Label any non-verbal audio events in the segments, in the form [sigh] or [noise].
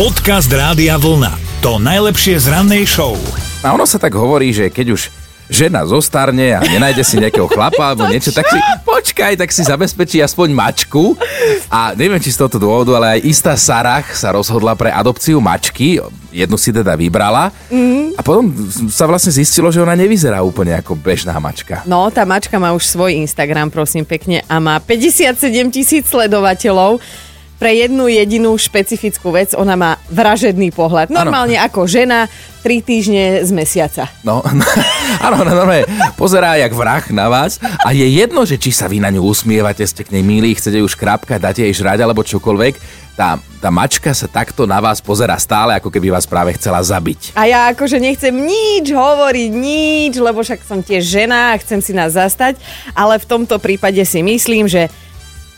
Podcast Rádia Vlna. To najlepšie z rannej show. A ono sa tak hovorí, že keď už žena zostarne a nenájde si nejakého chlapa alebo [laughs] niečo, tak si počkaj, tak si zabezpečí aspoň mačku. A neviem, či z tohto dôvodu, ale aj istá Sarah sa rozhodla pre adopciu mačky. Jednu si teda vybrala. Mm. A potom sa vlastne zistilo, že ona nevyzerá úplne ako bežná mačka. No, tá mačka má už svoj Instagram, prosím pekne, a má 57 tisíc sledovateľov pre jednu jedinú špecifickú vec. Ona má vražedný pohľad. Normálne ano. ako žena, tri týždne z mesiaca. No, [laughs] áno, no, normálne pozerá jak vrah na vás a je jedno, že či sa vy na ňu usmievate, ste k nej milí, chcete ju škrapkať, dáte jej žrať alebo čokoľvek. Tá, tá mačka sa takto na vás pozera stále, ako keby vás práve chcela zabiť. A ja akože nechcem nič hovoriť, nič, lebo však som tiež žena a chcem si nás zastať, ale v tomto prípade si myslím, že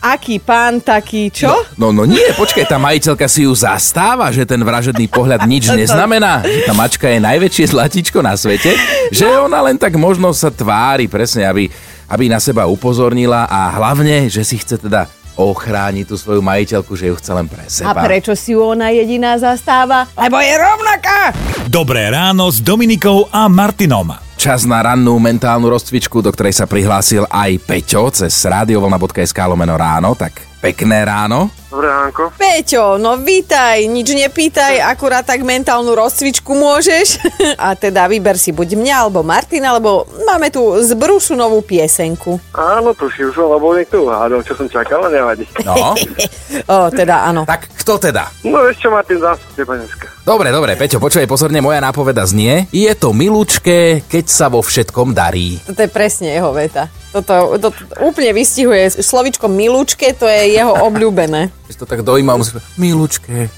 aký pán, taký čo? No, no, no nie, počkaj, tá majiteľka si ju zastáva, že ten vražedný pohľad nič [laughs] neznamená, že tá mačka je najväčšie zlatičko na svete, že no. ona len tak možno sa tvári presne, aby, aby na seba upozornila a hlavne, že si chce teda ochrániť tú svoju majiteľku, že ju chce len pre seba. A prečo si ju ona jediná zastáva? Lebo je rovnaká! Dobré ráno s Dominikou a Martinom. Čas na rannú mentálnu rozcvičku, do ktorej sa prihlásil aj Peťo cez radiovolna.sk lomeno ráno, tak pekné ráno. Dobré ránko. Peťo, no vítaj, nič nepýtaj, akurát tak mentálnu rozcvičku môžeš. [laughs] A teda vyber si buď mňa alebo Martina, lebo máme tu z Brušu novú piesenku. Áno, tuším som, lebo niekto uhádol, čo som čakal, nevadí. No. [laughs] o, teda áno. Tak kto teda? No ešte Martin zástupne dneska. Dobre, dobre, Peťo, počúvaj pozorne, moja nápoveda znie. Je to milúčke, keď sa vo všetkom darí. Toto je presne jeho veta. Toto, to, to úplne vystihuje. Slovičko milúčke, to je jeho obľúbené. Keď to tak dojíma, musí milúčke.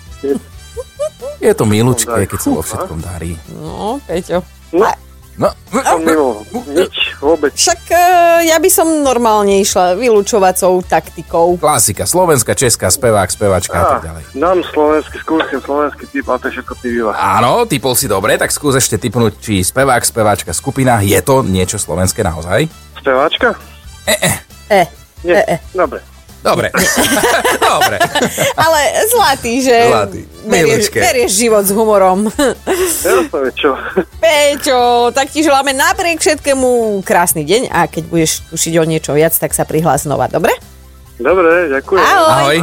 Je to milúčke, keď sa vo všetkom darí. No, Peťo. No. No, mimo. Nič, vôbec. Však uh, ja by som normálne išla vylúčovacou taktikou. Klasika, slovenská, česká, spevák, spevačka a, a tak ďalej. Dám slovenský, skúsim slovenský typ, ale to je všetko ty Áno, typol si dobre, tak skús ešte typnúť, či spevák, speváčka, skupina. Je to niečo slovenské naozaj? Speváčka? E, e. E. Nie. E, e. Dobre. Dobre. [laughs] Dobre. Ale zlatý, že zlatý. Berieš, berieš život s humorom. Jasné, čo. Peťo, tak ti želáme napriek všetkému krásny deň a keď budeš tušiť o niečo viac, tak sa prihlás znova, dobre? Dobre, ďakujem. Ahoj.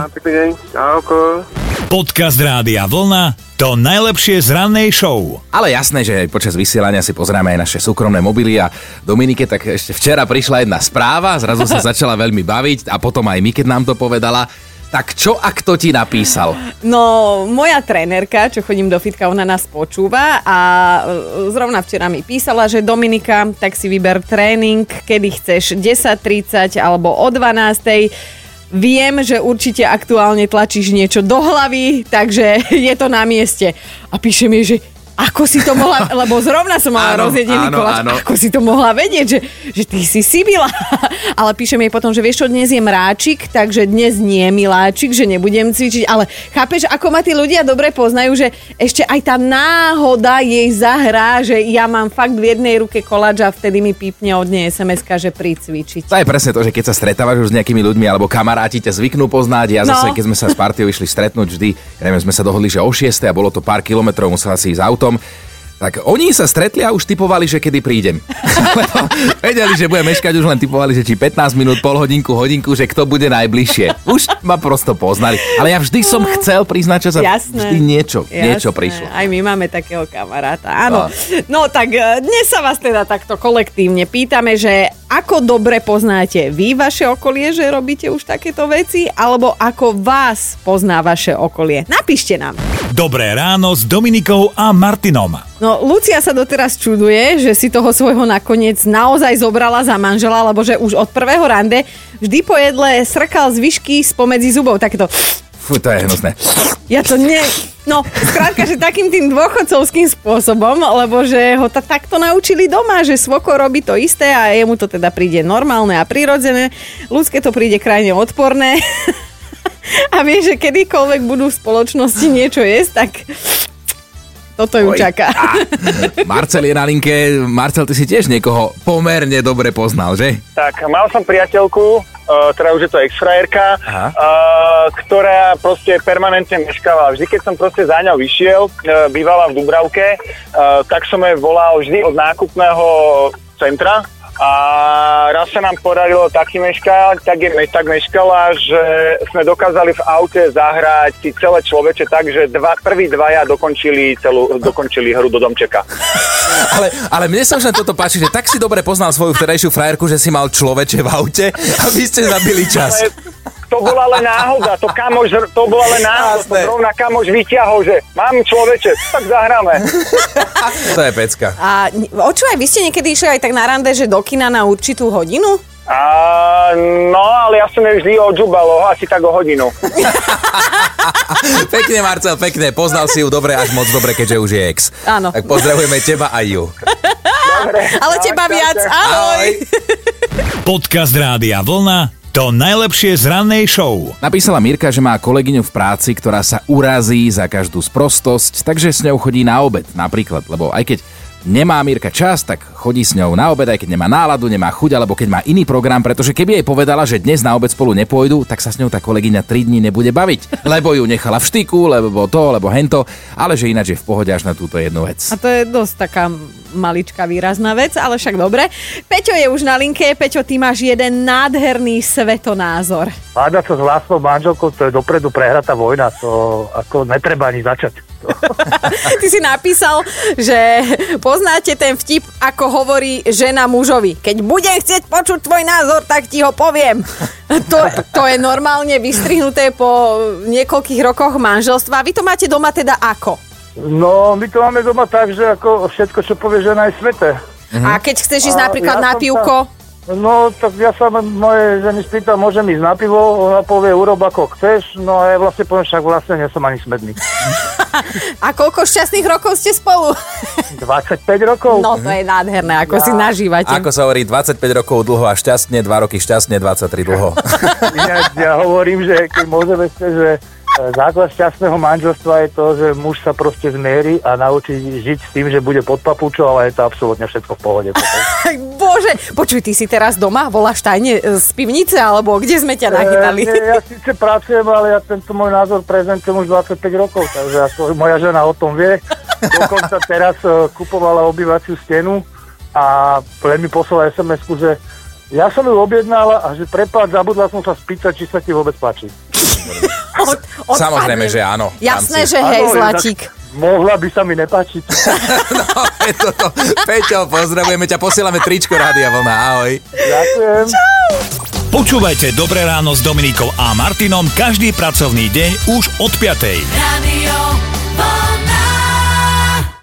Ahoj. Podcast Rádia Vlna to najlepšie z rannej show. Ale jasné, že počas vysielania si pozrieme aj naše súkromné mobily a Dominike, tak ešte včera prišla jedna správa, zrazu sa [laughs] začala veľmi baviť a potom aj my, keď nám to povedala. Tak čo a kto ti napísal? No, moja trénerka, čo chodím do fitka, ona nás počúva a e, zrovna včera mi písala, že Dominika, tak si vyber tréning, kedy chceš, 10.30 alebo o 12.00 Viem, že určite aktuálne tlačíš niečo do hlavy, takže [laughs] je to na mieste. A píše mi, že ako si to mohla, [laughs] lebo zrovna som mala áno, rozjedený áno, koláč, áno. ako si to mohla vedieť, že, že ty si Sibila. [laughs] Ale píše mi potom, že vieš čo, dnes je mráčik, takže dnes nie je miláčik, že nebudem cvičiť, ale chápeš, ako ma tí ľudia dobre poznajú, že ešte aj tá náhoda jej zahrá, že ja mám fakt v jednej ruke koláč a vtedy mi pípne od nej sms že pricvičiť. To je presne to, že keď sa stretávaš už s nejakými ľuďmi alebo kamaráti ťa zvyknú poznať, ja zase, no. keď sme sa s partiou išli stretnúť vždy, neviem, sme sa dohodli, že o 6 a bolo to pár kilometrov, musela si ísť autom, tak oni sa stretli a už typovali, že kedy prídem. [laughs] vedeli, že budem meškať, už len typovali, že či 15 minút, pol hodinku, hodinku, že kto bude najbližšie. Už ma prosto poznali. Ale ja vždy som chcel priznať, že sa Jasné. vždy niečo, Jasné. niečo prišlo. Aj my máme takého kamaráta. Áno. No. no tak e, dnes sa vás teda takto kolektívne pýtame, že ako dobre poznáte vy vaše okolie, že robíte už takéto veci, alebo ako vás pozná vaše okolie. Napíšte nám. Dobré ráno s Dominikou a Martinom. No, Lucia sa doteraz čuduje, že si toho svojho nakoniec naozaj zobrala za manžela, lebo že už od prvého rande vždy po jedle srkal zvyšky spomedzi zubov. Takéto... Fú, to je hnusné. Ja to ne... No, skrátka, že takým tým dôchodcovským spôsobom, lebo že ho ta, takto naučili doma, že svoko robí to isté a jemu to teda príde normálne a prirodzené. Ľudské to príde krajne odporné. [laughs] A vieš, že kedykoľvek budú v spoločnosti niečo jesť, tak Toto ju Oj. čaká. Marcel je na linke. Marcel, ty si tiež niekoho pomerne dobre poznal, že? Tak, mal som priateľku, uh, teda už je to Aha. uh, ktorá proste permanentne meškávala. Vždy, keď som proste za ňou vyšiel, uh, bývala v Dubravke, uh, tak som jej volal vždy od nákupného centra, a raz sa nám podarilo taký meškať, tak, je, tak meškala, že sme dokázali v aute zahrať si celé človeče tak, že dva, prví dvaja dokončili, celú, dokončili hru do domčeka. [laughs] Ale, ale mne sa už len toto páči, že tak si dobre poznal svoju vtedajšiu frajerku, že si mal človeče v aute a vy ste zabili čas. Ale to bola len náhoda, to kamož, to bola len náhoda, to rovna kamož vyťahol, že mám človeče, tak zahráme. [laughs] To je pecka. A očúvaj, vy ste niekedy išli aj tak na rande, že do kina na určitú hodinu? A, no, ale ja som vždy odžubal, asi tak o hodinu. [laughs] Pekne, Marcel, pekne. Poznal si ju dobre, až moc dobre, keďže už je ex. Áno. Tak pozdravujeme teba aj ju. Dobre. Ale Tak, teba tak, viac, tak. ahoj. [laughs] Podcast Rádia Vlna to najlepšie z rannej show. Napísala Mirka, že má kolegyňu v práci, ktorá sa urazí za každú sprostosť, takže s ňou chodí na obed napríklad, lebo aj keď nemá Mirka čas, tak chodí s ňou na obed, aj keď nemá náladu, nemá chuť, alebo keď má iný program, pretože keby jej povedala, že dnes na obed spolu nepôjdu, tak sa s ňou tá kolegyňa 3 dní nebude baviť, [laughs] lebo ju nechala v štyku, lebo to, lebo hento, ale že ináč je v pohode až na túto jednu vec. A to je dosť taká maličká výrazná vec, ale však dobre. Peťo je už na linke. Peťo, ty máš jeden nádherný svetonázor. Hádať sa s vlastnou manželkou, to je dopredu prehratá vojna, to ako netreba ani začať. [laughs] Ty si napísal, že poznáte ten vtip, ako hovorí žena mužovi. Keď budem chcieť počuť tvoj názor, tak ti ho poviem. [laughs] To, to je normálne vystrihnuté po niekoľkých rokoch manželstva. Vy to máte doma teda ako? No, my to máme doma tak, že ako všetko, čo povie žena, je sveté. A keď chceš ísť A napríklad ja na pivko, No, tak ja sa moje ženy spýtam, môžem ísť na pivo, ona povie, urob ako chceš, no a ja vlastne poviem, však vlastne nie som ani smedný. [laughs] a koľko šťastných rokov ste spolu? [laughs] 25 rokov? No to je nádherné, ako si nažívate. Ako sa hovorí, 25 rokov dlho a šťastne, 2 roky šťastne, 23 dlho. [laughs] Ináč ja hovorím, že keď môžeme ste, že e, základ šťastného manželstva je to, že muž sa proste zmierí a naučí žiť s tým, že bude pod papučou, ale je to absolútne všetko v pohode. Bože, počuj, ty si teraz doma? Voláš tajne z pivnice, alebo kde sme ťa nachytali? E, nie, ja síce pracujem, ale ja tento môj názor prezentujem už 25 rokov, takže ako moja žena o tom vie. [laughs] Dokonca teraz e, kupovala obývaciu stenu a len mi poslala SMS-ku, že ja som ju objednala a že prepáč, zabudla som sa spýtať, či sa ti vôbec páči. [laughs] Od, odpadne. Samozrejme, že áno. Jasné, že hej, zlatík. tak Mohla by sa mi nepáčiť. [laughs] No, je toto. Peťo, pozdravujeme ťa, posielame tričko Rádia Vlna, ahoj. Ďakujem. Počúvajte Dobré ráno s Dominikou a Martinom každý pracovný deň už od 5. Radio